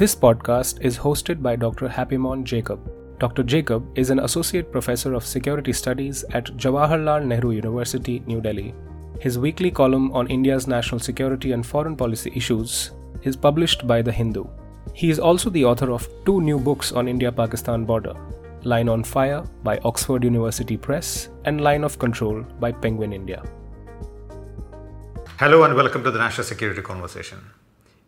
This podcast is hosted by Dr. Happymon Jacob. Dr. Jacob is an associate professor of security studies at Jawaharlal Nehru University, New Delhi. His weekly column on India's national security and foreign policy issues is published by The Hindu. He is also the author of two new books on India Pakistan border Line on Fire by Oxford University Press and Line of Control by Penguin India. Hello and welcome to the National Security Conversation.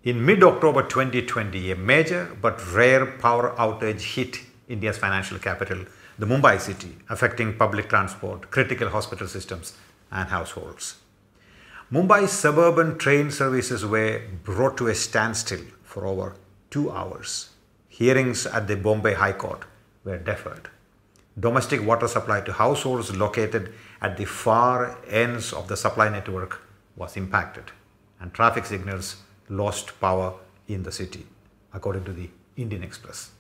In mid October 2020, a major but rare power outage hit India's financial capital, the Mumbai city, affecting public transport, critical hospital systems, and households. Mumbai's suburban train services were brought to a standstill for over two hours. Hearings at the Bombay High Court were deferred. Domestic water supply to households located at the far ends of the supply network was impacted, and traffic signals lost power in the city, according to the Indian Express.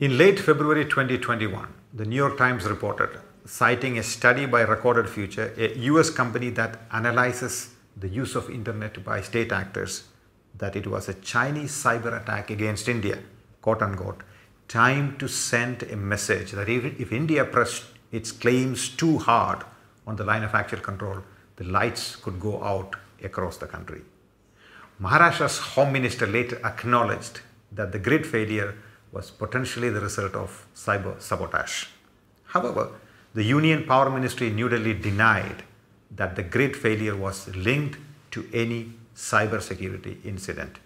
In late February 2021, the New York Times reported, citing a study by Recorded Future, a US company that analyzes the use of internet by state actors, that it was a Chinese cyber attack against India, quote unquote, time to send a message that if, if India pressed its claims too hard on the line of actual control, the lights could go out across the country. Maharashtra's Home Minister later acknowledged that the grid failure was potentially the result of cyber sabotage. However, the Union Power Ministry in New Delhi denied that the grid failure was linked to any cyber security incident.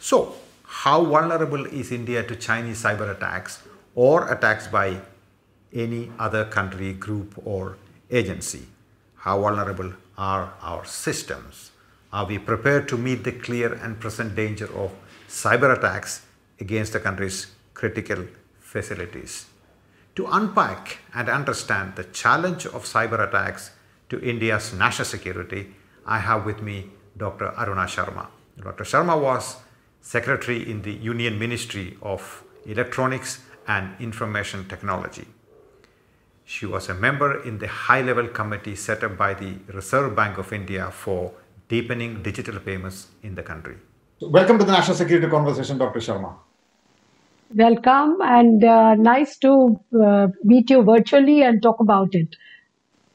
So, how vulnerable is India to Chinese cyber attacks or attacks by any other country, group, or agency? How vulnerable are our systems? Are we prepared to meet the clear and present danger of cyber attacks against the country's critical facilities? To unpack and understand the challenge of cyber attacks to India's national security, I have with me Dr. Aruna Sharma. Dr. Sharma was Secretary in the Union Ministry of Electronics and Information Technology. She was a member in the high level committee set up by the Reserve Bank of India for deepening digital payments in the country. Welcome to the National Security Conversation, Dr. Sharma. Welcome and uh, nice to uh, meet you virtually and talk about it.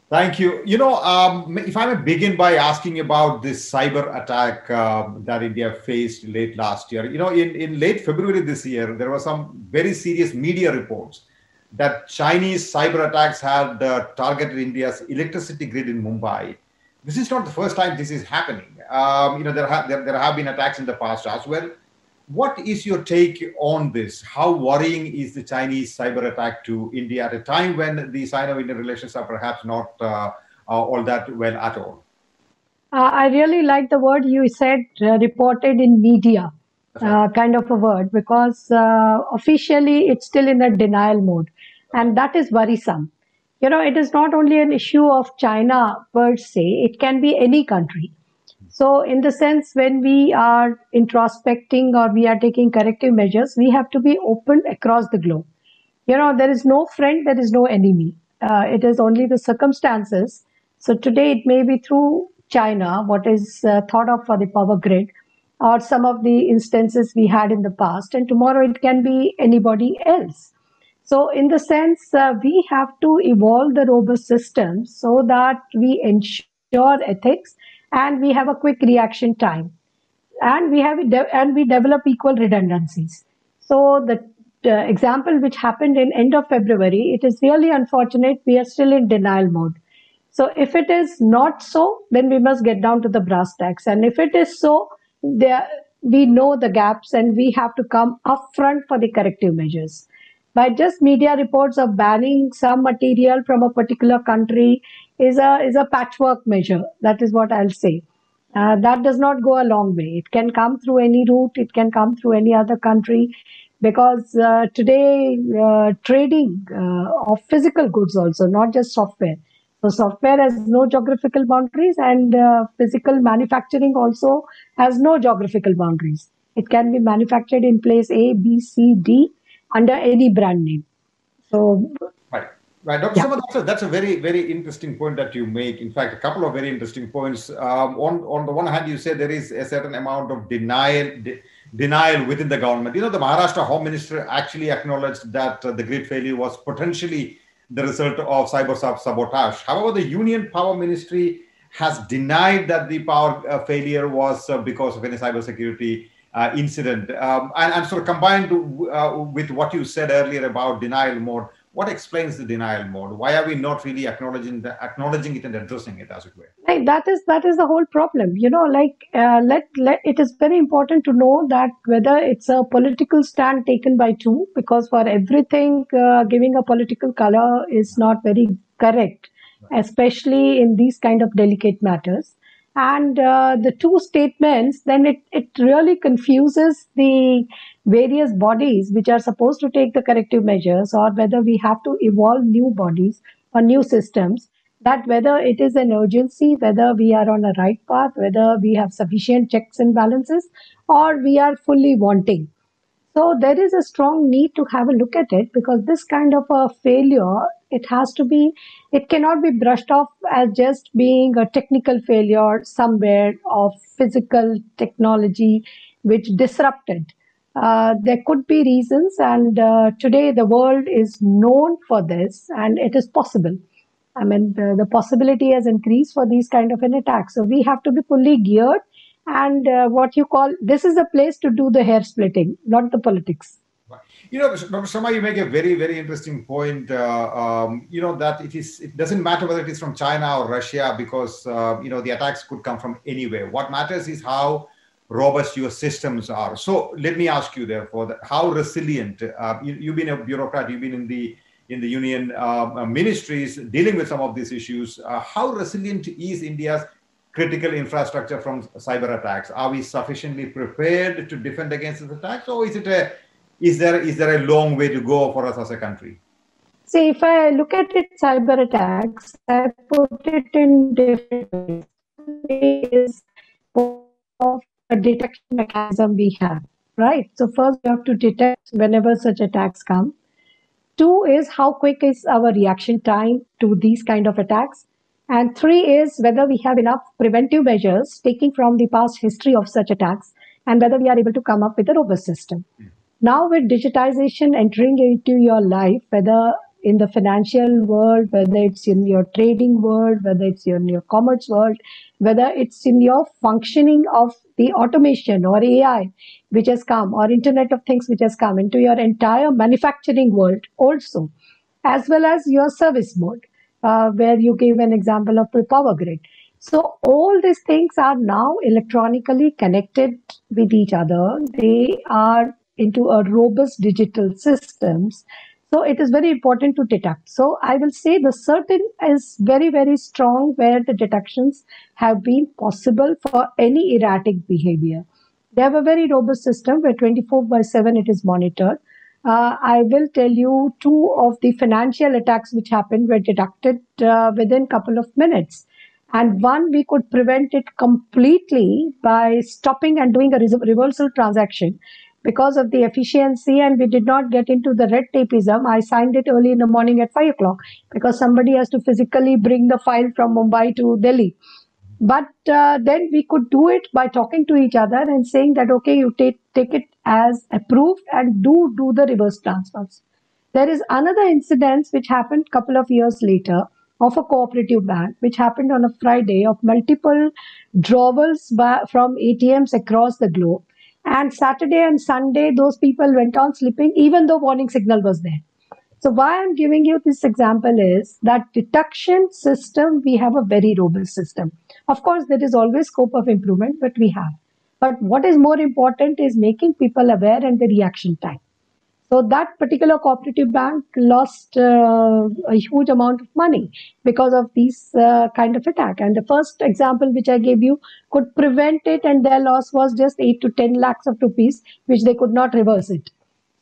Thank you. You know, um, if I may begin by asking about this cyber attack um, that India faced late last year. You know, in, in late February this year, there were some very serious media reports that Chinese cyber attacks had uh, targeted India's electricity grid in Mumbai this is not the first time this is happening. Um, you know, there, ha- there, there have been attacks in the past as well. What is your take on this? How worrying is the Chinese cyber attack to India at a time when the Sino-Indian relations are perhaps not uh, uh, all that well at all? Uh, I really like the word you said, uh, reported in media, uh, kind of a word, because uh, officially it's still in a denial mode. And that is worrisome you know, it is not only an issue of China per se, it can be any country. So, in the sense, when we are introspecting or we are taking corrective measures, we have to be open across the globe. You know, there is no friend, there is no enemy. Uh, it is only the circumstances. So, today it may be through China, what is uh, thought of for the power grid, or some of the instances we had in the past, and tomorrow it can be anybody else. So, in the sense, uh, we have to evolve the robust system so that we ensure ethics and we have a quick reaction time, and we have and we develop equal redundancies. So, the uh, example which happened in end of February, it is really unfortunate. We are still in denial mode. So, if it is not so, then we must get down to the brass tacks, and if it is so, there we know the gaps and we have to come upfront for the corrective measures by just media reports of banning some material from a particular country is a is a patchwork measure. That is what I'll say. Uh, that does not go a long way. It can come through any route. It can come through any other country, because uh, today uh, trading uh, of physical goods also, not just software. So software has no geographical boundaries, and uh, physical manufacturing also has no geographical boundaries. It can be manufactured in place A, B, C, D, under any brand name. So, right, right, Dr. Yeah. Sharma, that's a, that's a very very interesting point that you make. In fact, a couple of very interesting points. Um, on on the one hand, you say there is a certain amount of denial de- denial within the government. You know, the Maharashtra Home Minister actually acknowledged that uh, the grid failure was potentially the result of cyber sabotage. However, the Union Power Ministry has denied that the power uh, failure was uh, because of any cyber cybersecurity uh, incident. Um, and, and sort of combined uh, with what you said earlier about denial mode, what explains the denial mode? Why are we not really acknowledging the, acknowledging it and addressing it as it were? Like that is that is the whole problem. You know like uh, let, let it is very important to know that whether it's a political stand taken by two because for everything uh, giving a political color is not very correct especially in these kind of delicate matters and uh, the two statements then it, it really confuses the various bodies which are supposed to take the corrective measures or whether we have to evolve new bodies or new systems that whether it is an urgency whether we are on a right path whether we have sufficient checks and balances or we are fully wanting so there is a strong need to have a look at it because this kind of a failure it has to be it cannot be brushed off as just being a technical failure somewhere of physical technology which disrupted uh, there could be reasons, and uh, today the world is known for this, and it is possible. I mean, the, the, possibility has increased for these kind of an attack. So we have to be fully geared, and uh, what you call this is a place to do the hair splitting, not the politics. You know, Dr. Sharma, you make a very, very interesting point. Uh, um, you know that it is. It doesn't matter whether it is from China or Russia because uh, you know the attacks could come from anywhere. What matters is how robust your systems are. So let me ask you, therefore, how resilient uh, you, have been a bureaucrat, you've been in the in the union uh, ministries dealing with some of these issues. Uh, how resilient is India's critical infrastructure from cyber attacks? Are we sufficiently prepared to defend against these attacks, or is it a is there is there a long way to go for us as a country? See, if I look at it, cyber attacks, I put it in different ways of a detection mechanism we have, right? So first we have to detect whenever such attacks come. Two is how quick is our reaction time to these kind of attacks. And three is whether we have enough preventive measures taking from the past history of such attacks and whether we are able to come up with a robust system. Mm. Now with digitization entering into your life, whether in the financial world, whether it's in your trading world, whether it's in your commerce world, whether it's in your functioning of the automation or AI which has come or Internet of Things which has come into your entire manufacturing world also, as well as your service mode, uh, where you gave an example of the power grid. So all these things are now electronically connected with each other. They are into a robust digital systems so it is very important to detect. So I will say the CERT-In is very, very strong where the detections have been possible for any erratic behavior. They have a very robust system where 24 by 7 it is monitored. Uh, I will tell you two of the financial attacks which happened were deducted uh, within couple of minutes. And one, we could prevent it completely by stopping and doing a reversal transaction because of the efficiency and we did not get into the red tapeism i signed it early in the morning at 5 o'clock because somebody has to physically bring the file from mumbai to delhi but uh, then we could do it by talking to each other and saying that okay you take take it as approved and do do the reverse transfers there is another incident which happened couple of years later of a cooperative bank which happened on a friday of multiple drawals by, from atms across the globe and Saturday and Sunday, those people went on sleeping, even though warning signal was there. So why I'm giving you this example is that detection system, we have a very robust system. Of course, there is always scope of improvement, but we have. But what is more important is making people aware and the reaction time. So that particular cooperative bank lost uh, a huge amount of money because of these uh, kind of attack. And the first example which I gave you could prevent it, and their loss was just eight to ten lakhs of rupees, which they could not reverse it.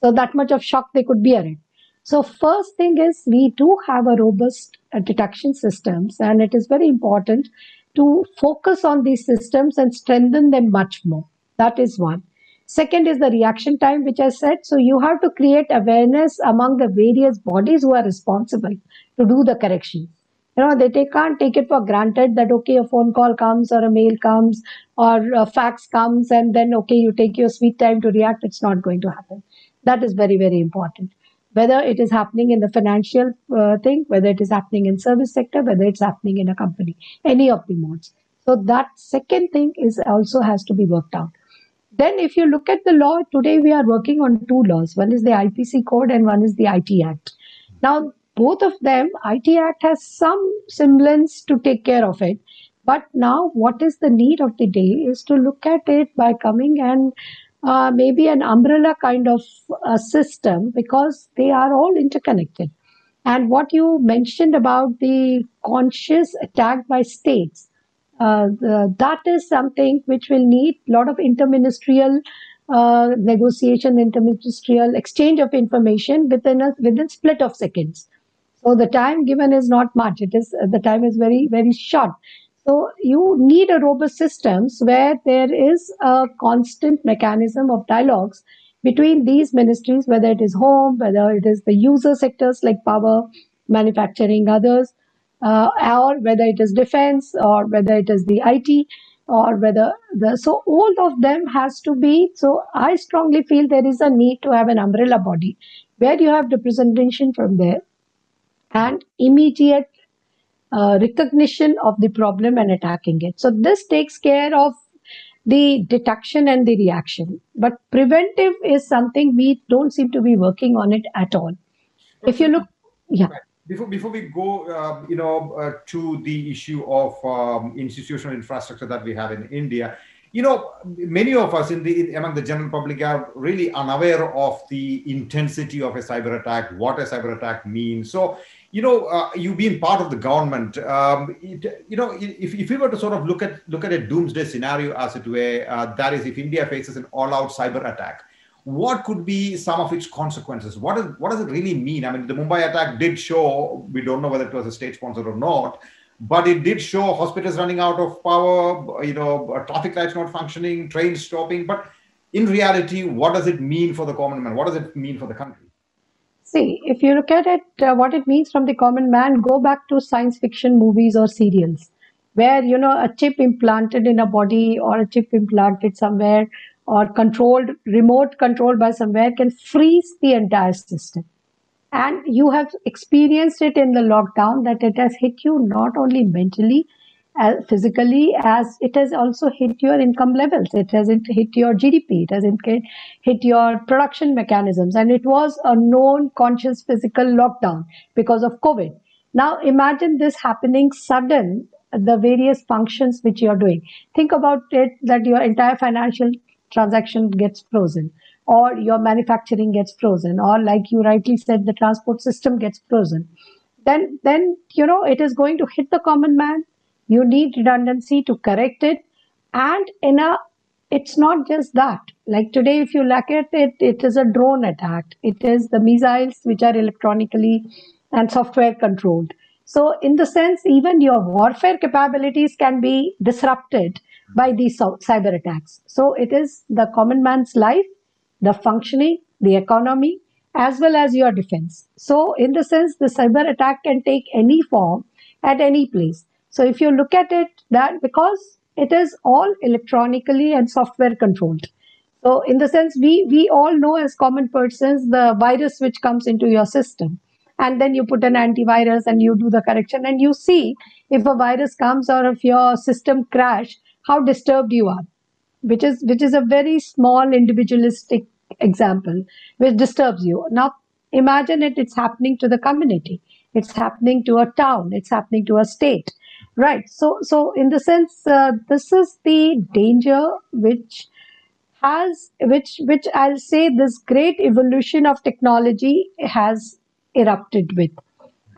So that much of shock they could bear it. So first thing is we do have a robust uh, detection systems, and it is very important to focus on these systems and strengthen them much more. That is one. Second is the reaction time, which I said. So you have to create awareness among the various bodies who are responsible to do the correction. you know they take, can't take it for granted that okay a phone call comes or a mail comes or a fax comes and then okay you take your sweet time to react it's not going to happen that is very very important whether it is happening in the financial uh, thing whether it is happening in service sector whether it's happening in a company any of the modes. So that second thing is also has to be worked out. Then if you look at the law today we are working on two laws. One is the ipc code and one is the it act. Now both of them, IT Act has some semblance to take care of it. But now, what is the need of the day is to look at it by coming and uh, maybe an umbrella kind of system because they are all interconnected. And what you mentioned about the conscious attack by states, uh, the, that is something which will need a lot of interministerial uh, negotiation, interministerial exchange of information within a within split of seconds. So the time given is not much. It is the time is very very short. So you need a robust systems where there is a constant mechanism of dialogues between these ministries, whether it is home, whether it is the user sectors like power, manufacturing, others, uh, or whether it is defense or whether it is the IT or whether the so all of them has to be so i strongly feel there is a need to have an umbrella body where you have representation from there and immediate uh, recognition of the problem and attacking it. So this takes care of the detection and the reaction. But preventive is something we don't seem to be working on it at all. If you look yeah. Before before we go, uh, you know, uh, to the issue of um, institutional infrastructure that we have in India, you know, many of us in the in, among the general public are really unaware of the intensity of a cyber attack, what a cyber attack means. So, you know, uh, you being part of the government, um, it, you know, if, if we were to sort of look at look at a doomsday scenario, as it were, uh, that is, if India faces an all-out cyber attack what could be some of its consequences? What, is, what does it really mean? I mean, the Mumbai attack did show, we don't know whether it was a state sponsored or not, but it did show hospitals running out of power, you know, traffic lights not functioning, trains stopping. But in reality, what does it mean for the common man? What does it mean for the country? See, if you look at it, uh, what it means from the common man, go back to science fiction movies or serials where, you know, a chip implanted in a body or a chip implanted somewhere or controlled, remote controlled by somewhere can freeze the entire system. And you have experienced it in the lockdown that it has hit you not only mentally, physically, as it has also hit your income levels. It hasn't hit your GDP. It hasn't hit your production mechanisms. And it was a known conscious physical lockdown because of COVID. Now imagine this happening sudden the various functions which you're doing. Think about it that your entire financial transaction gets frozen or your manufacturing gets frozen or like you rightly said the transport system gets frozen then then you know it is going to hit the common man you need redundancy to correct it and in a it's not just that like today if you look at it it is a drone attack it is the missiles which are electronically and software controlled so in the sense even your warfare capabilities can be disrupted by these cyber attacks. So it is the common man's life, the functioning, the economy, as well as your defense. So in the sense, the cyber attack can take any form at any place. So if you look at it, that because it is all electronically and software controlled. So in the sense, we we all know as common persons the virus which comes into your system. And then you put an antivirus and you do the correction and you see if a virus comes or if your system crash, how disturbed you are. Which is which is a very small individualistic example which disturbs you. Now imagine it it's happening to the community. It's happening to a town. It's happening to a state right. So so in the sense uh, this is the danger which has which which i'll say this great evolution of technology has erupted with.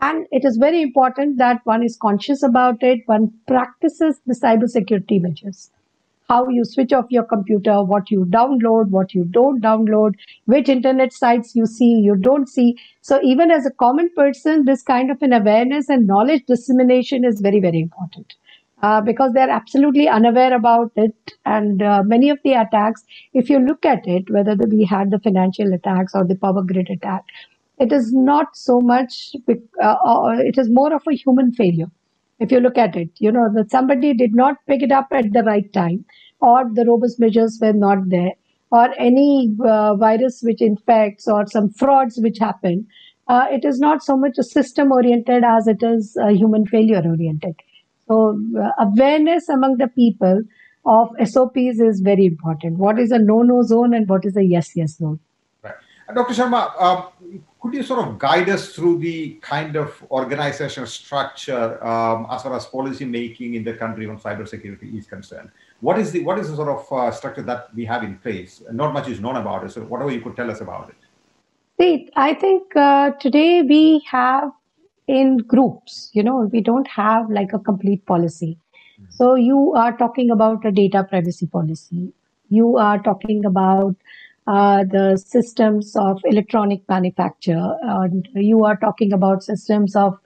And it is very important that one is conscious about it, one practices the cybersecurity measures. How you switch off your computer, what you download, what you don't download, which internet sites you see, you don't see. So, even as a common person, this kind of an awareness and knowledge dissemination is very, very important. Uh, because they're absolutely unaware about it. And uh, many of the attacks, if you look at it, whether the, we had the financial attacks or the power grid attack, it is not so much, uh, uh, it is more of a human failure. If you look at it, you know, that somebody did not pick it up at the right time, or the robust measures were not there, or any uh, virus which infects, or some frauds which happen. Uh, it is not so much a system oriented as it is a human failure oriented. So, uh, awareness among the people of SOPs is very important. What is a no no zone and what is a yes yes zone? Right. Dr. Sharma, um, could you sort of guide us through the kind of organizational structure um, as far as policy making in the country on cybersecurity is concerned? What is the what is the sort of uh, structure that we have in place? Not much is known about it, so whatever you could tell us about it. See, I think uh, today we have in groups. You know, we don't have like a complete policy. So you are talking about a data privacy policy. You are talking about uh, the systems of electronic manufacture. You are talking about systems of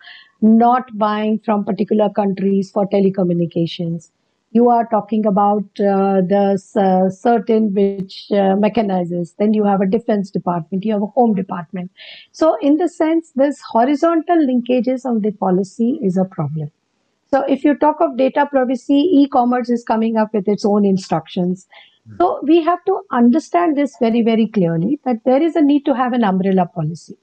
not buying from particular countries for telecommunications. You are talking about uh, the uh, CERT-In which uh, mechanizes. Then you have a defense department. You have a home department. So in the sense, this horizontal linkages of the policy is a problem. So if you talk of data privacy, e-commerce is coming up with its own instructions. Hmm. So we have to understand this very, very clearly that there is a need to have an umbrella policy.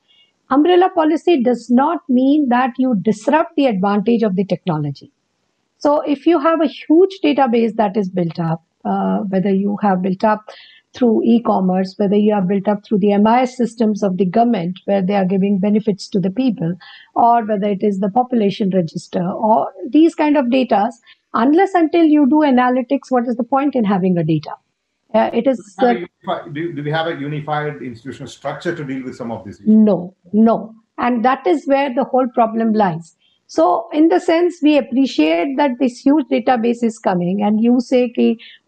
Umbrella policy does not mean that you disrupt the advantage of the technology. So if you have a huge database that is built up, uh, whether you have built up through e-commerce, whether you are built up through the MIS systems of the government where they are giving benefits to the people, or whether it is the population register or these kind of data, unless until you do analytics, what is the point in having a data? Uh, it is. Uh, do, do we have a unified institutional structure to deal with some of these? No, no, and that is where the whole problem lies. So, in the sense, we appreciate that this huge database is coming, and you say,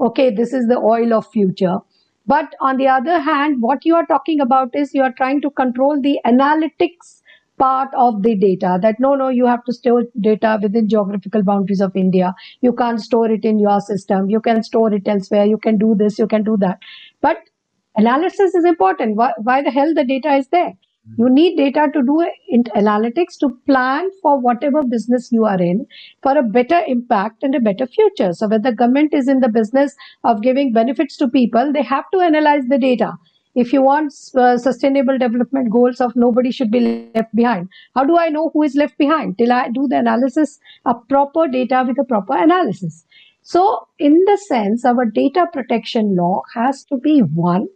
okay, this is the oil of future. But on the other hand, what you are talking about is you are trying to control the analytics part of the data that no no you have to store data within geographical boundaries of india. You can't store it in your system. You can store it elsewhere. You can do this. You can do that. But analysis is important. Why, why the hell the data is there? Hmm. You need data to do analytics to plan for whatever business you are in for a better impact and a better future. So, when the government is in the business of giving benefits to people, they have to analyze the data. If you want uh, sustainable development goals of nobody should be left behind, how do I know who is left behind? Till I do the analysis of proper data with a proper analysis. So, in the sense, our data protection law has to be one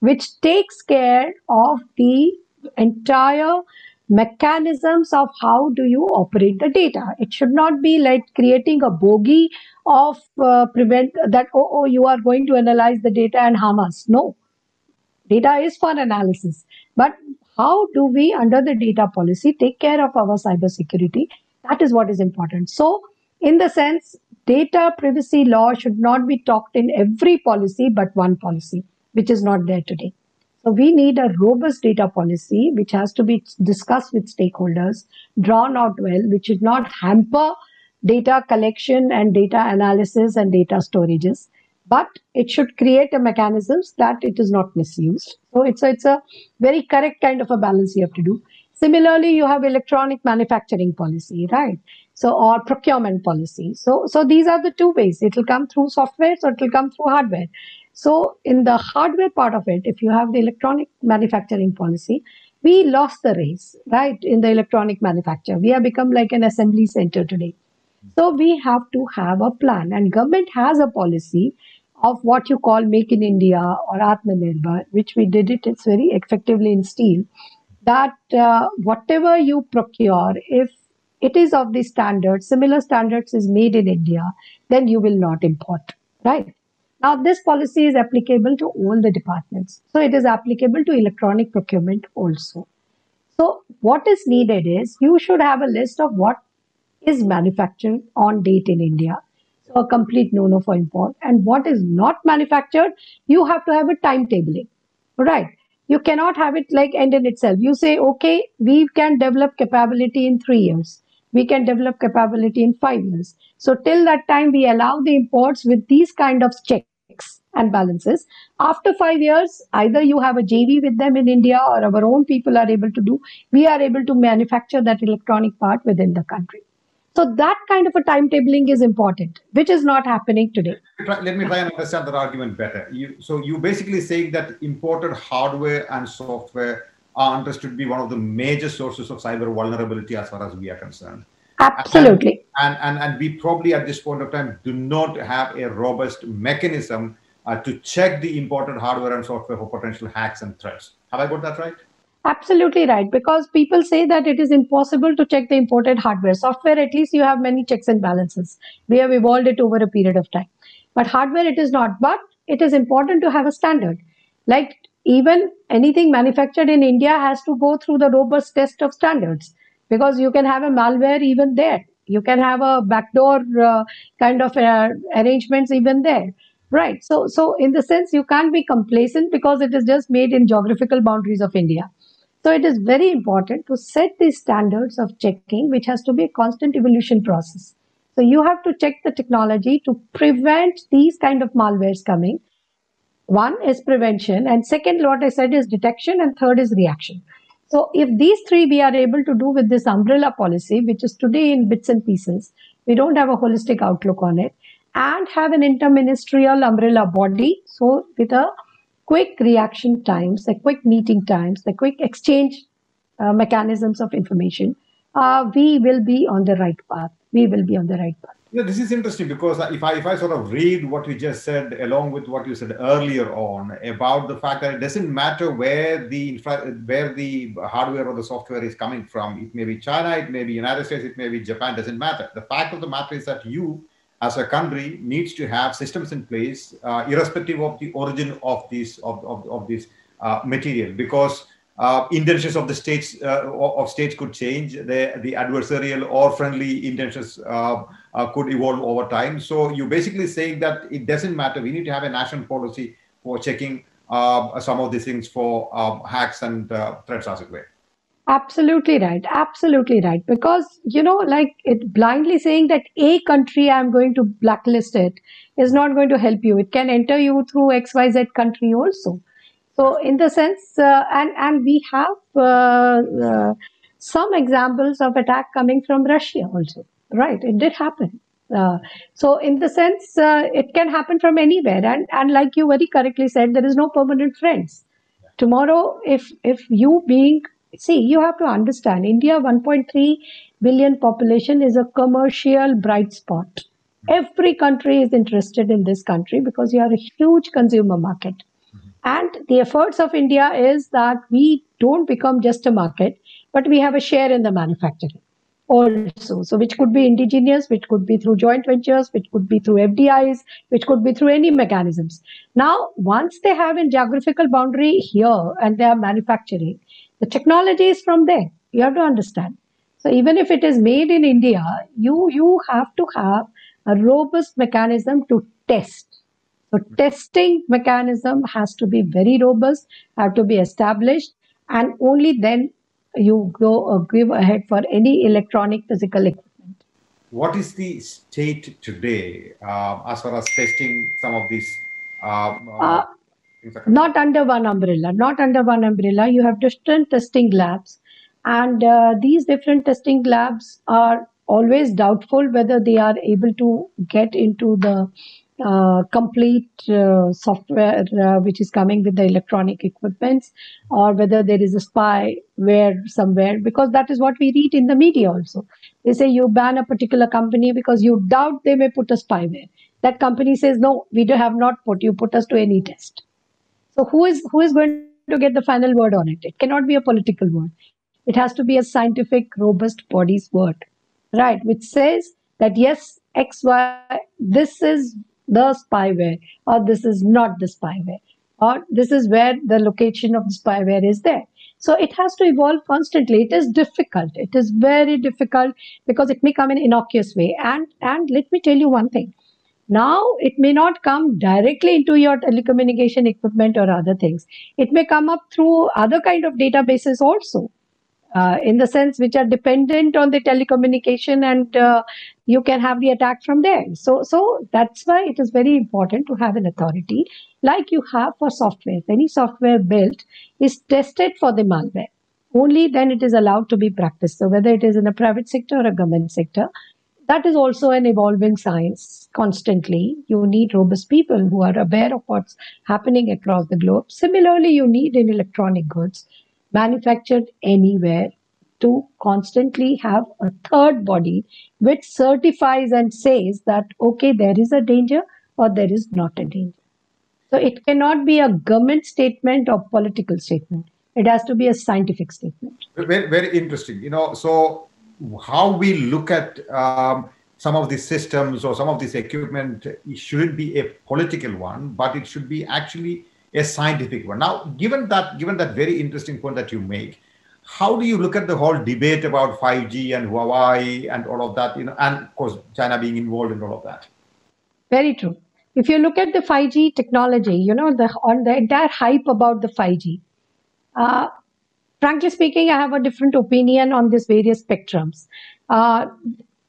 which takes care of the entire mechanisms of how do you operate the data it should not be like creating a bogey of uh, prevent that oh, oh you are going to analyze the data and harm us no data is for analysis. But how do we under the data policy take care of our cyber security? That is what is important. So in the sense data privacy law should not be talked in every policy but one policy which is not there today. So we need a robust data policy which has to be discussed with stakeholders, drawn out well, which should not hamper data collection and data analysis and data storages, but it should create a mechanisms that it is not misused. So it's a, it's a very correct kind of a balance you have to do. Similarly, you have electronic manufacturing policy, right? So or procurement policy. So so these are the two ways. It will come through software, so it will come through hardware. So in the hardware part of it, if you have the electronic manufacturing policy, we lost the race, right, in the electronic manufacture. We have become like an assembly center today. So we have to have a plan and government has a policy of what you call make in India or Atmanirbhar, which we did it, it's very effectively in steel, that uh, whatever you procure, if it is of the standard, similar standards is made in India, then you will not import, right? Now, this policy is applicable to all the departments. So, it is applicable to electronic procurement also. So, what is needed is you should have a list of what is manufactured on date in India. So, a complete no no for import. And what is not manufactured, you have to have a timetabling. Right? You cannot have it like end in itself. You say, okay, we can develop capability in three years we can develop capability in five years. So till that time, we allow the imports with these kind of checks and balances. After five years, either you have a JV with them in India or our own people are able to do, we are able to manufacture that electronic part within the country. So that kind of a timetabling is important, which is not happening today. Let me try and understand that argument better. You, so you basically saying that imported hardware and software are understood to be one of the major sources of cyber vulnerability as far as we are concerned. Absolutely. And, and, and, we probably at this point of time do not have a robust mechanism uh, to check the imported hardware and software for potential hacks and threats. Have I got that right? Absolutely right. Because people say that it is impossible to check the imported hardware. Software, at least you have many checks and balances. We have evolved it over a period of time. But hardware, it is not. But it is important to have a standard. Like even anything manufactured in India has to go through the robust test of standards because you can have a malware even there. You can have a backdoor uh, kind of uh, arrangements even there. Right. So, so in the sense, you can't be complacent because it is just made in geographical boundaries of India. So it is very important to set these standards of checking, which has to be a constant evolution process. So you have to check the technology to prevent these kind of malwares coming. One is prevention, and second, what I said is detection, and third is reaction. So if these three we are able to do with this umbrella policy, which is today in bits and pieces, we don't have a holistic outlook on it, and have an interministerial umbrella body. So with a quick reaction times, the quick meeting times, the quick exchange uh, mechanisms of information, uh, we will be on the right path. We will be on the right path. Yeah, this is interesting because if I if I sort of read what you just said along with what you said earlier on about the fact that it doesn't matter where the infra, where the hardware or the software is coming from, it may be China, it may be United States, it may be Japan, doesn't matter. The fact of the matter is that you as a country needs to have systems in place uh, irrespective of the origin of this of, of, of this uh, material because uh, intentions of the states uh, of states could change. The, the adversarial or friendly intentions uh, uh, could evolve over time. So you're basically saying that it doesn't matter. We need to have a national policy for checking some of these things for hacks and threats, as it were. Absolutely right. Absolutely right. Because, you know, like it blindly saying that a country I'm going to blacklist it is not going to help you. It can enter you through XYZ country also. So, in the sense, uh, and and we have uh, uh, some examples of attack coming from Russia also, right? It did happen. Uh, so, in the sense, uh, it can happen from anywhere, and and like you very correctly said, there is no permanent friends. Tomorrow, if if you being see, you have to understand, India 1.3 billion population is a commercial bright spot. Every country is interested in this country because you are a huge consumer market mm-hmm. and the efforts of India is that we don't become just a market, but we have a share in the manufacturing also. So, which could be indigenous, which could be through joint ventures, which could be through FDIs, which could be through any mechanisms. Now, once they have a geographical boundary here and they are manufacturing, the technology is from there. You have to understand. So, even if it is made in India, you you have to have a robust mechanism to test so testing mechanism has to be very robust, have to be established, and only then you go uh, give ahead for any electronic physical equipment. What is the state today uh, as far as testing some of these? Um, uh, uh not under one umbrella. Not under one umbrella. You have different testing labs, and uh, these different testing labs are always doubtful whether they are able to get into the uh, complete uh, software uh, which is coming with the electronic equipments or whether there is a spyware somewhere because that is what we read in the media also they say you ban a particular company because you doubt they may put a spyware that company says no we do have not put you put us to any test so who is who is going to get the final word on it it cannot be a political word it has to be a scientific robust body's word right which says that yes xy this is the spyware or this is not the spyware or this is where the location of the spyware is there. So it has to evolve constantly. It is difficult. It is very difficult because it may come in innocuous way. And and let me tell you one thing. Now it may not come directly into your telecommunication equipment or other things. It may come up through other kind of databases also. uh, in the sense which are dependent on the telecommunication and uh, you can have the attack from there so so that's why it is very important to have an authority like you have for software any software built is tested for the malware only then it is allowed to be practiced so whether it is in a private sector or a government sector that is also an evolving science constantly. You need robust people who are aware of what's happening across the globe. Similarly, you need in electronic goods manufactured anywhere to constantly have a third body which certifies and says that, okay, there is a danger or there is not a danger. So it cannot be a government statement or political statement. It has to be a scientific statement. Very, very interesting. You know, so how we look at um, some of these systems or some of this equipment shouldn't be a political one but it should be actually a scientific one. Now given that given that very interesting point that you make how do you look at the whole debate about 5g and huawei and all of that you know and of course china being involved in all of that? Very true. If you look at the 5g technology you know the on the entire hype about the 5g uh, frankly speaking, I have a different opinion on these various spectrums. Uh,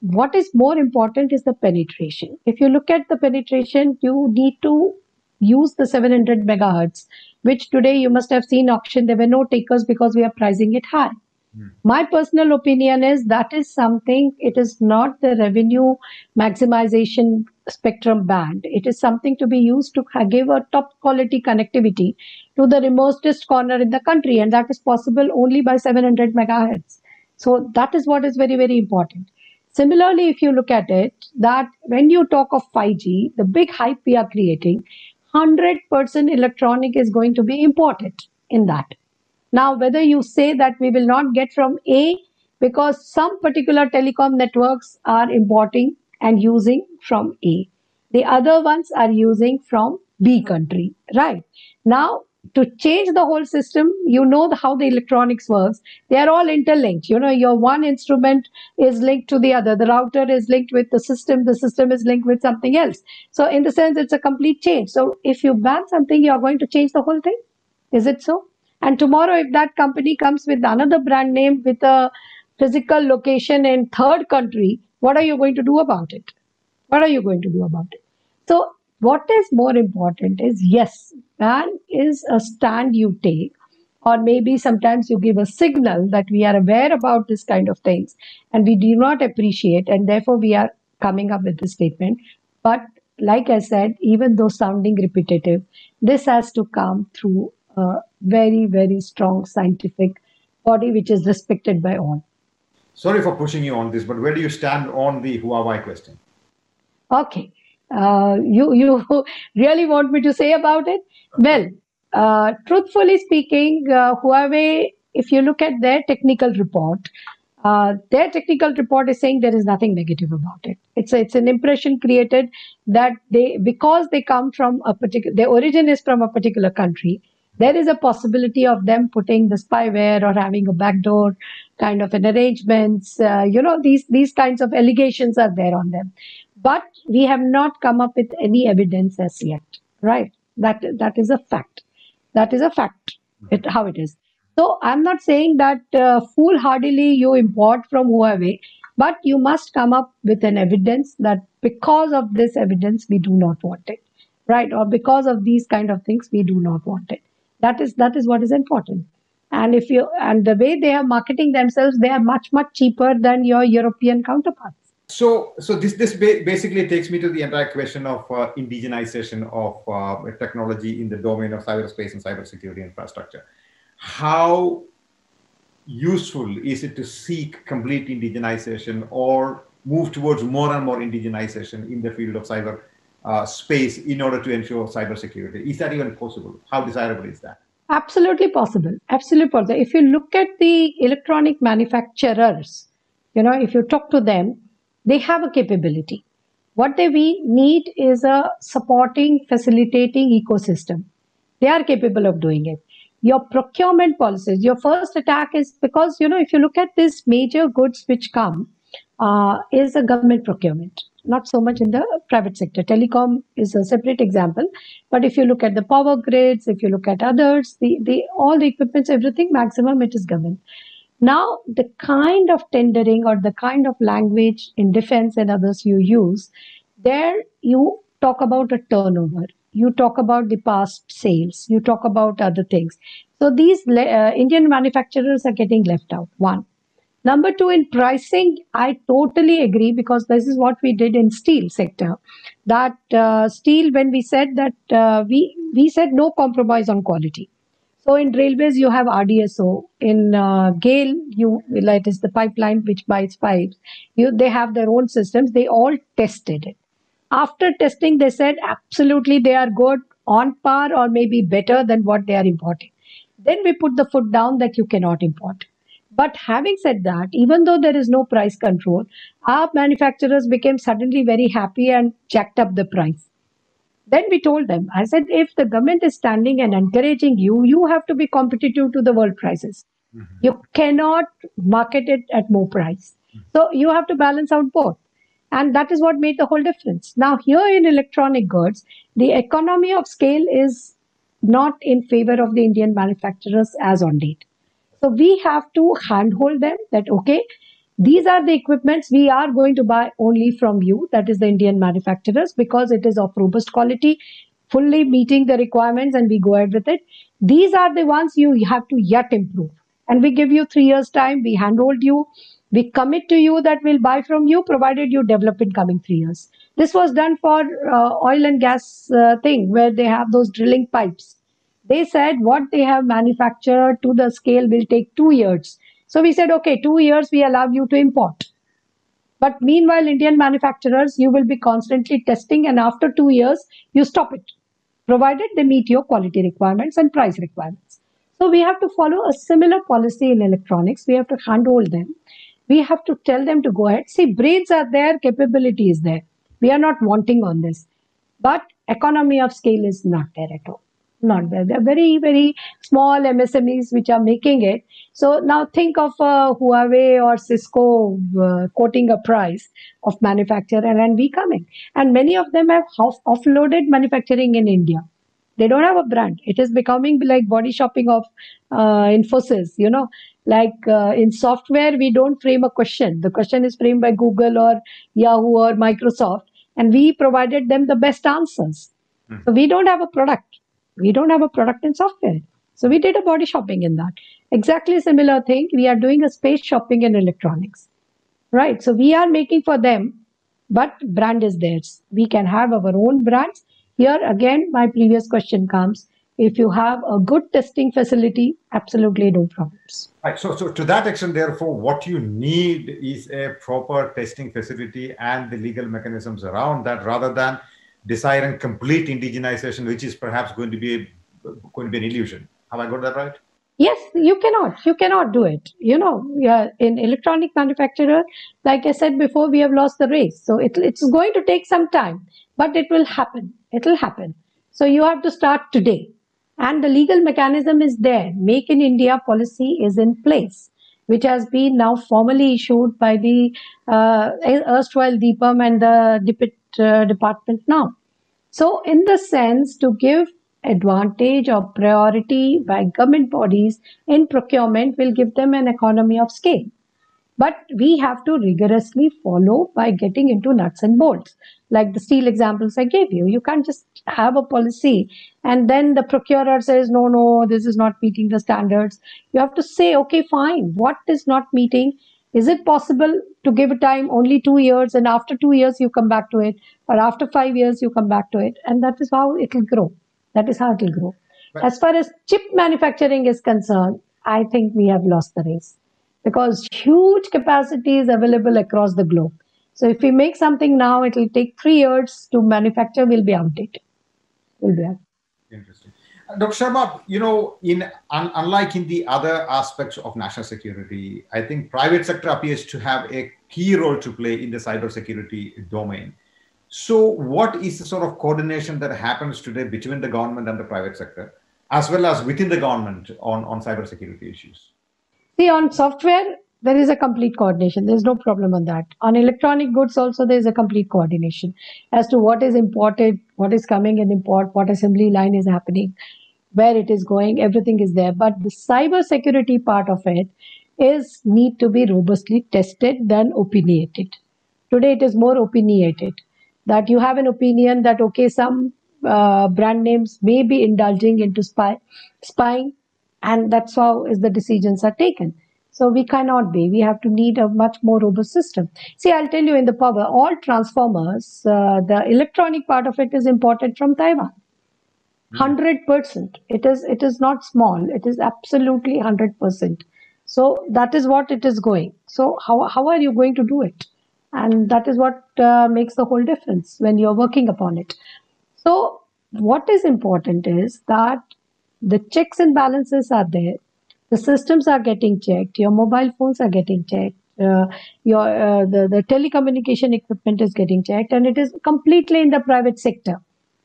what is more important is the penetration. If you look at the penetration, you need to use the 700 megahertz, which today you must have seen auction. There were no takers because we are pricing it high. Hmm. My personal opinion is that is something, it is not the revenue maximization spectrum band. It is something to be used to give a top quality connectivity to the remotest corner in the country, and that is possible only by 700 megahertz. So that is what is very, very important. Similarly, if you look at it, that when you talk of 5G, the big hype we are creating, 100% electronic is going to be imported in that. Now, whether you say that we will not get from A because some particular telecom networks are importing and using from A. The other ones are using from B country, right? Now, to change the whole system, you know how the electronics works. They are all interlinked. You know, your one instrument is linked to the other. The router is linked with the system. The system is linked with something else. So, in the sense, it's a complete change. So, if you ban something, you are going to change the whole thing. Is it so? And tomorrow, if that company comes with another brand name with a physical location in third country, what are you going to do about it? What are you going to do about it? So, what is more important is yes, ban is a stand you take, or maybe sometimes you give a signal that we are aware about this kind of things and we do not appreciate, and therefore we are coming up with this statement. But like I said, even though sounding repetitive, this has to come through a very, very strong scientific body which is respected by all. Sorry for pushing you on this, but where do you stand on the Huawei question? Okay. Uh, you you really want me to say about it? Well, uh, truthfully speaking, uh, Huawei, if you look at their technical report, uh, their technical report is saying there is nothing negative about it. It's a, it's an impression created that they because they come from a particular their origin is from a particular country there is a possibility of them putting the spyware or having a backdoor kind of an arrangements. Uh, you know, these these kinds of allegations are there on them, but we have not come up with any evidence as yet. Right? That that is a fact. That is a fact. It, how it is. So I'm not saying that uh, foolhardily you import from Huawei, but you must come up with an evidence that because of this evidence we do not want it, right? Or because of these kind of things we do not want it. That is that is what is important. And if you and the way they are marketing themselves, they are much much cheaper than your European counterparts. So, so this this basically takes me to the entire question of uh, indigenization of uh, technology in the domain of cyberspace and cybersecurity infrastructure. How useful is it to seek complete indigenization or move towards more and more indigenization in the field of cyber uh, space in order to ensure cybersecurity. Is that even possible? How desirable is that? Absolutely possible. Absolutely possible. If you look at the electronic manufacturers, you know, if you talk to them, they have a capability. What they we need is a supporting, facilitating ecosystem. They are capable of doing it. Your procurement policies, your first attack is because, you know, if you look at these major goods which come, uh, is a government procurement not so much in the private sector. Telecom is a separate example. But if you look at the power grids, if you look at others, the, the all the equipments, everything, maximum it is government. Now, the kind of tendering or the kind of language in defense and others you use, there you talk about a turnover, you talk about the past sales, you talk about other things. So these uh, Indian manufacturers are getting left out. One. Number two, in pricing, I totally agree because this is what we did in steel sector. That uh, steel, when we said that uh, we we said no compromise on quality. So in railways, you have RDSO. In uh, GAIL, you like is the pipeline which buys pipes. You they have their own systems. They all tested it. After testing, they said absolutely they are good on par or maybe better than what they are importing. Then we put the foot down that you cannot import. But having said that, even though there is no price control, our manufacturers became suddenly very happy and jacked up the price. Then we told them, I said, if the government is standing and encouraging you, you have to be competitive to the world prices. Mm-hmm. You cannot market it at more price. Mm-hmm. So you have to balance out both. And that is what made the whole difference. Now, here in electronic goods, the economy of scale is not in favor of the Indian manufacturers as on date. So we have to handhold them that, okay, these are the equipments we are going to buy only from you, that is the Indian manufacturers, because it is of robust quality, fully meeting the requirements, and we go ahead with it. These are the ones you have to yet improve. And we give you three years' time, we handhold you, we commit to you that we'll buy from you, provided you develop in coming three years. This was done for uh, oil and gas uh, thing, where they have those drilling pipes they said what they have manufactured to the scale will take two years. So we said, okay, two years we allow you to import. But meanwhile, Indian manufacturers, you will be constantly testing, and after two years, you stop it, provided they meet your quality requirements and price requirements. So we have to follow a similar policy in electronics. We have to handhold them. We have to tell them to go ahead. See, brains are there, capability is there. We are not wanting on this. But economy of scale is not there at all not there. They're very, very small MSMEs which are making it. So now think of uh, Huawei or Cisco uh, quoting a price of manufacture and, we coming. And many of them have off- offloaded manufacturing in India. They don't have a brand. It is becoming like body shopping of uh, Infosys, you know. Like uh, in software, we don't frame a question. The question is framed by Google or Yahoo or Microsoft, and we provided them the best answers. Mm. So we don't have a product we don't have a product in software. So we did a body shopping in that. Exactly similar thing. We are doing a space shopping in electronics. Right. So we are making for them, but brand is theirs. We can have our own brands. Here again, my previous question comes. If you have a good testing facility, absolutely no problems. Right. So, so to that extent, therefore, what you need is a proper testing facility and the legal mechanisms around that, rather than desiring complete indigenization, which is perhaps going to be going to be an illusion. Have I got that right? Yes, you cannot. You cannot do it. You know, in electronic manufacturer, like I said before, we have lost the race. So it, it's going to take some time, but it will happen. It will happen. So you have to start today. And the legal mechanism is there. Make in India policy is in place, which has been now formally issued by the uh, erstwhile DIPAM and the uh, department now. So, in the sense, to give advantage or priority by government bodies in procurement will give them an economy of scale. But we have to rigorously follow by getting into nuts and bolts. Like the steel examples I gave you, you can't just have a policy and then the procurer says, no, no, this is not meeting the standards. You have to say, okay, fine, what is not meeting? Is it possible to give a time only two years and after two years you come back to it, or after five years you come back to it? And that is how it will grow. That is how it will grow. Right. As far as chip manufacturing is concerned, I think we have lost the race because huge capacity is available across the globe. So if we make something now, it will take three years to manufacture, we'll be outdated. We'll be outdated. Interesting. Dr. Sharma, you know, in un, unlike in the other aspects of national security, I think private sector appears to have a key role to play in the cybersecurity domain. So, what is the sort of coordination that happens today between the government and the private sector, as well as within the government on, on cybersecurity issues? See, on software, there is a complete coordination. There's no problem on that. On electronic goods, also, there is a complete coordination as to what is imported, what is coming in import, what assembly line is happening, where it is going, everything is there. But the cyber security part of it, is need to be robustly tested than opinionated. Today it is more opinionated that you have an opinion that okay some uh, brand names may be indulging into spy spying and that's how is the decisions are taken so we cannot be we have to need a much more robust system see i'll tell you in the power all transformers uh, the electronic part of it is imported from taiwan 100% it is it is not small. It is absolutely 100% so that is what it is going. So how, how are you going to do it? And that is what uh, makes the whole difference when you're working upon it. So what is important is that the checks and balances are there. The systems are getting checked. Your mobile phones are getting checked. Uh, your uh, the, the telecommunication equipment is getting checked. And it is completely in the private sector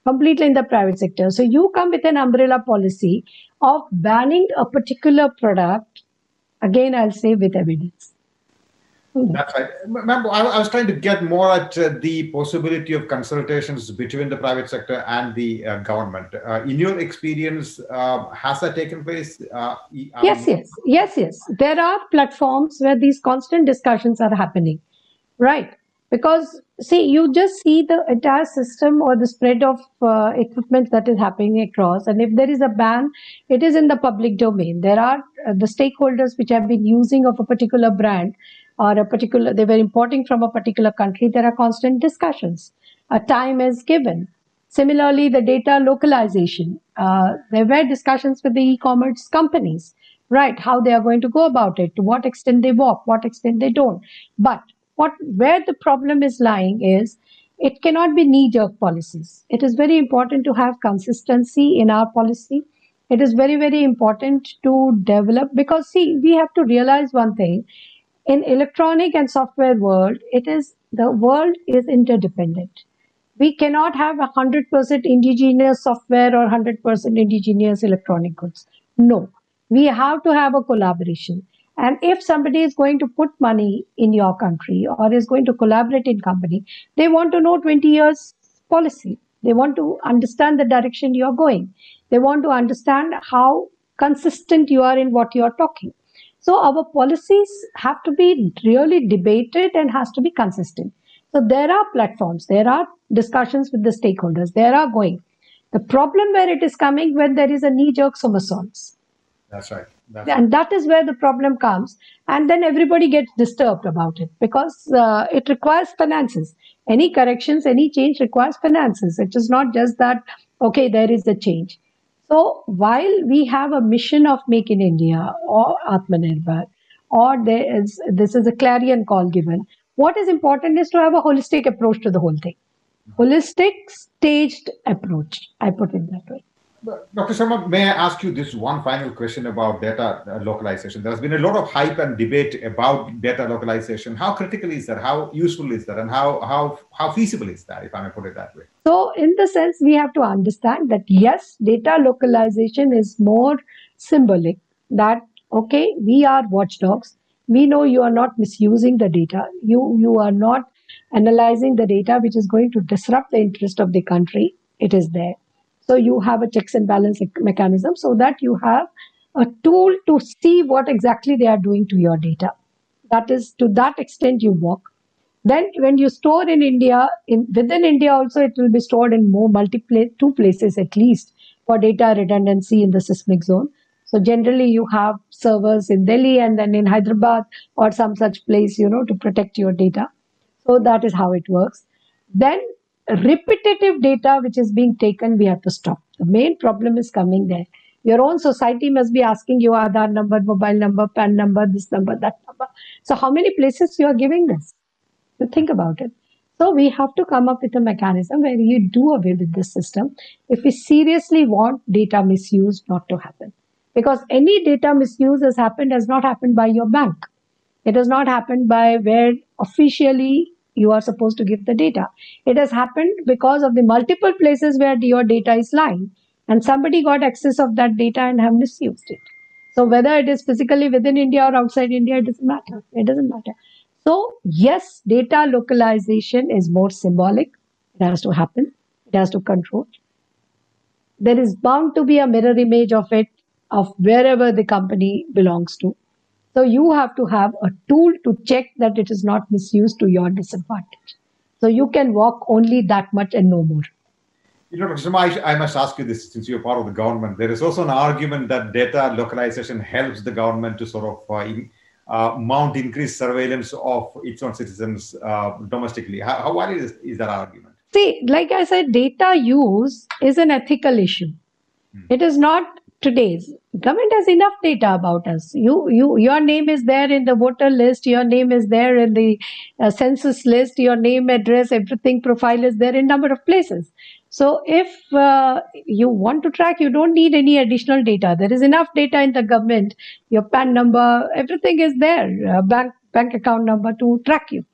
completely in the private sector so you come with an umbrella policy of banning a particular product again i'll say with evidence that's right. Remember, I was trying to get more at uh, the possibility of consultations between the private sector and the uh, government. Uh, in your experience, uh, has that taken place? Uh, yes, yes, yes, yes. There are platforms where these constant discussions are happening, right? Because see, you just see the entire system or the spread of uh, equipment that is happening across, and if there is a ban, it is in the public domain. There are the stakeholders which have been using of a particular brand or a particular they were importing from a particular country there are constant discussions. A time is given. Similarly the data localization. Uh, there were discussions with the e-commerce companies right how they are going to go about it to what extent they walk what extent they don't. But what where the problem is lying is it cannot be knee jerk policies. It is very important to have consistency in our policy. It is very very important to develop because see we have to realize one thing. In electronic and software world it is the world is interdependent. We cannot have a 100% indigenous software or 100% indigenous electronic goods. No. We have to have a collaboration and if somebody is going to put money in your country or is going to collaborate in company they want to know 20 years policy they want to understand the direction you are going they want to understand how consistent you are in what you are talking so our policies have to be really debated and has to be consistent. So there are platforms, there are discussions with the stakeholders, there are going. The problem where it is coming when there is a knee-jerk somersaults. That's right. That's and that is where the problem comes. And then everybody gets disturbed about it because uh, it requires finances. Any corrections, any change requires finances. It is not just that, okay, there is a change. So while we have a mission of Make in India or Atmanirbhar, or there is this is a clarion call given, what is important is to have a holistic approach to the whole thing. Holistic, staged approach. I put it that way. Dr. Sharma, may I ask you this one final question about data uh, localization? There's been a lot of hype and debate about data localization. How critical is that? How useful is that? And how, how, how feasible is that, if I may put it that way? So, in the sense, we have to understand that yes, data localization is more symbolic that, okay, we are watchdogs. We know you are not misusing the data. You, you are not analyzing the data which is going to disrupt the interest of the country. It is there so you have a checks and balance mechanism so that you have a tool to see what exactly they are doing to your data. That is to that extent you work. Then when you store in India, in within India also it will be stored in more multiple two places at least for data redundancy in the seismic zone. So generally you have servers in Delhi and then in Hyderabad or some such place, you know, to protect your data. So that is how it works. Then repetitive data which is being taken, we have to stop. The main problem is coming there. Your own society must be asking you Aadhaar number, mobile number, PAN number, this number, that number. So how many places you are giving this? You think about it. So we have to come up with a mechanism where you do away with this system if we seriously want data misuse not to happen. Because any data misuse has happened has not happened by your bank. It has not happened by where officially you are supposed to give the data. It has happened because of the multiple places where your data is lying and somebody got access of that data and have misused it. So whether it is physically within India or outside India, it doesn't matter. It doesn't matter. So yes, data localization is more symbolic. It has to happen. It has to control. There is bound to be a mirror image of it of wherever the company belongs to. So you have to have a tool to check that it is not misused to your disadvantage. So you can walk only that much and no more. You know, Dr. I, I must ask you this since you're part of the government. There is also an argument that data localization helps the government to sort of uh, in, uh, mount increased surveillance of its own citizens uh, domestically. How, how valid is, is that argument? See, like I said, data use is an ethical issue. Hmm. It is not today's. Government has enough data about us. You you your name is there in the voter list your name is there in the uh, census list your name address everything profile is there in number of places. So if uh, you want to track you don't need any additional data. There is enough data in the government. Your pan number everything is there. Uh, bank bank account number to track you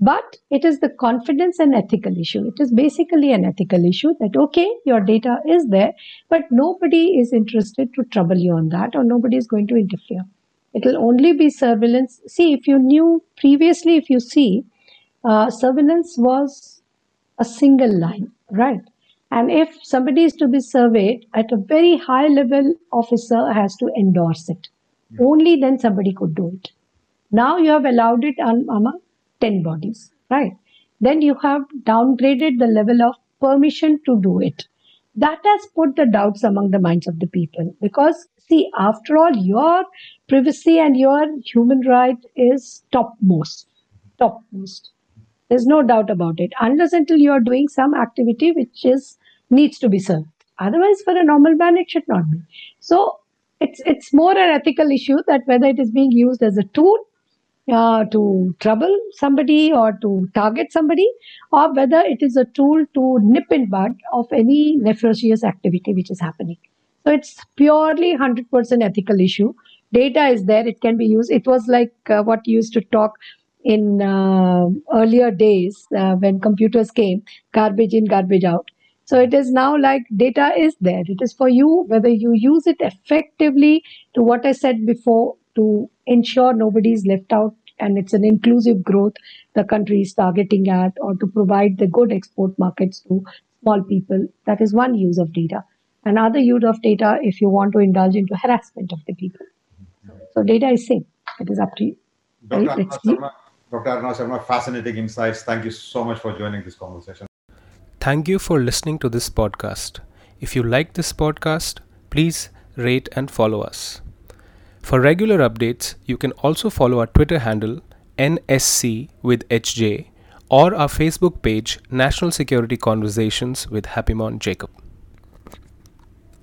but it is the confidence and ethical issue. It is basically an ethical issue that, okay, your data is there, but nobody is interested to trouble you on that or nobody is going to interfere. It will only be surveillance. See, if you knew previously, if you see, uh, surveillance was a single line, right? And if somebody is to be surveyed at a very high level officer has to endorse it. Yeah. Only then somebody could do it. Now you have allowed it on, on 10 bodies, right? Then you have downgraded the level of permission to do it. That has put the doubts among the minds of the people because, see, after all, your privacy and your human right is topmost. Topmost. There's no doubt about it. Unless until you are doing some activity which is needs to be served. Otherwise, for a normal man, it should not be. So it's it's more an ethical issue that whether it is being used as a tool uh, to trouble somebody or to target somebody, or whether it is a tool to nip in bud of any nefarious activity which is happening. So it's purely 100% ethical issue. Data is there, it can be used. It was like uh, what used to talk in uh, earlier days uh, when computers came garbage in, garbage out. So it is now like data is there. It is for you, whether you use it effectively to what I said before to ensure nobody is left out and it's an inclusive growth the country is targeting at or to provide the good export markets to small people. That is one use of data. Another use of data if you want to indulge into harassment of the people. So data is same. It is up to you. Dr. Right? Sharma, Dr. Aruna Sharma, fascinating insights. Thank you so much for joining this conversation. Thank you for listening to this podcast. If you like this podcast, please rate and follow us. For regular updates, you can also follow our Twitter handle NSC with HJ or our Facebook page National Security Conversations with Happymon Jacob.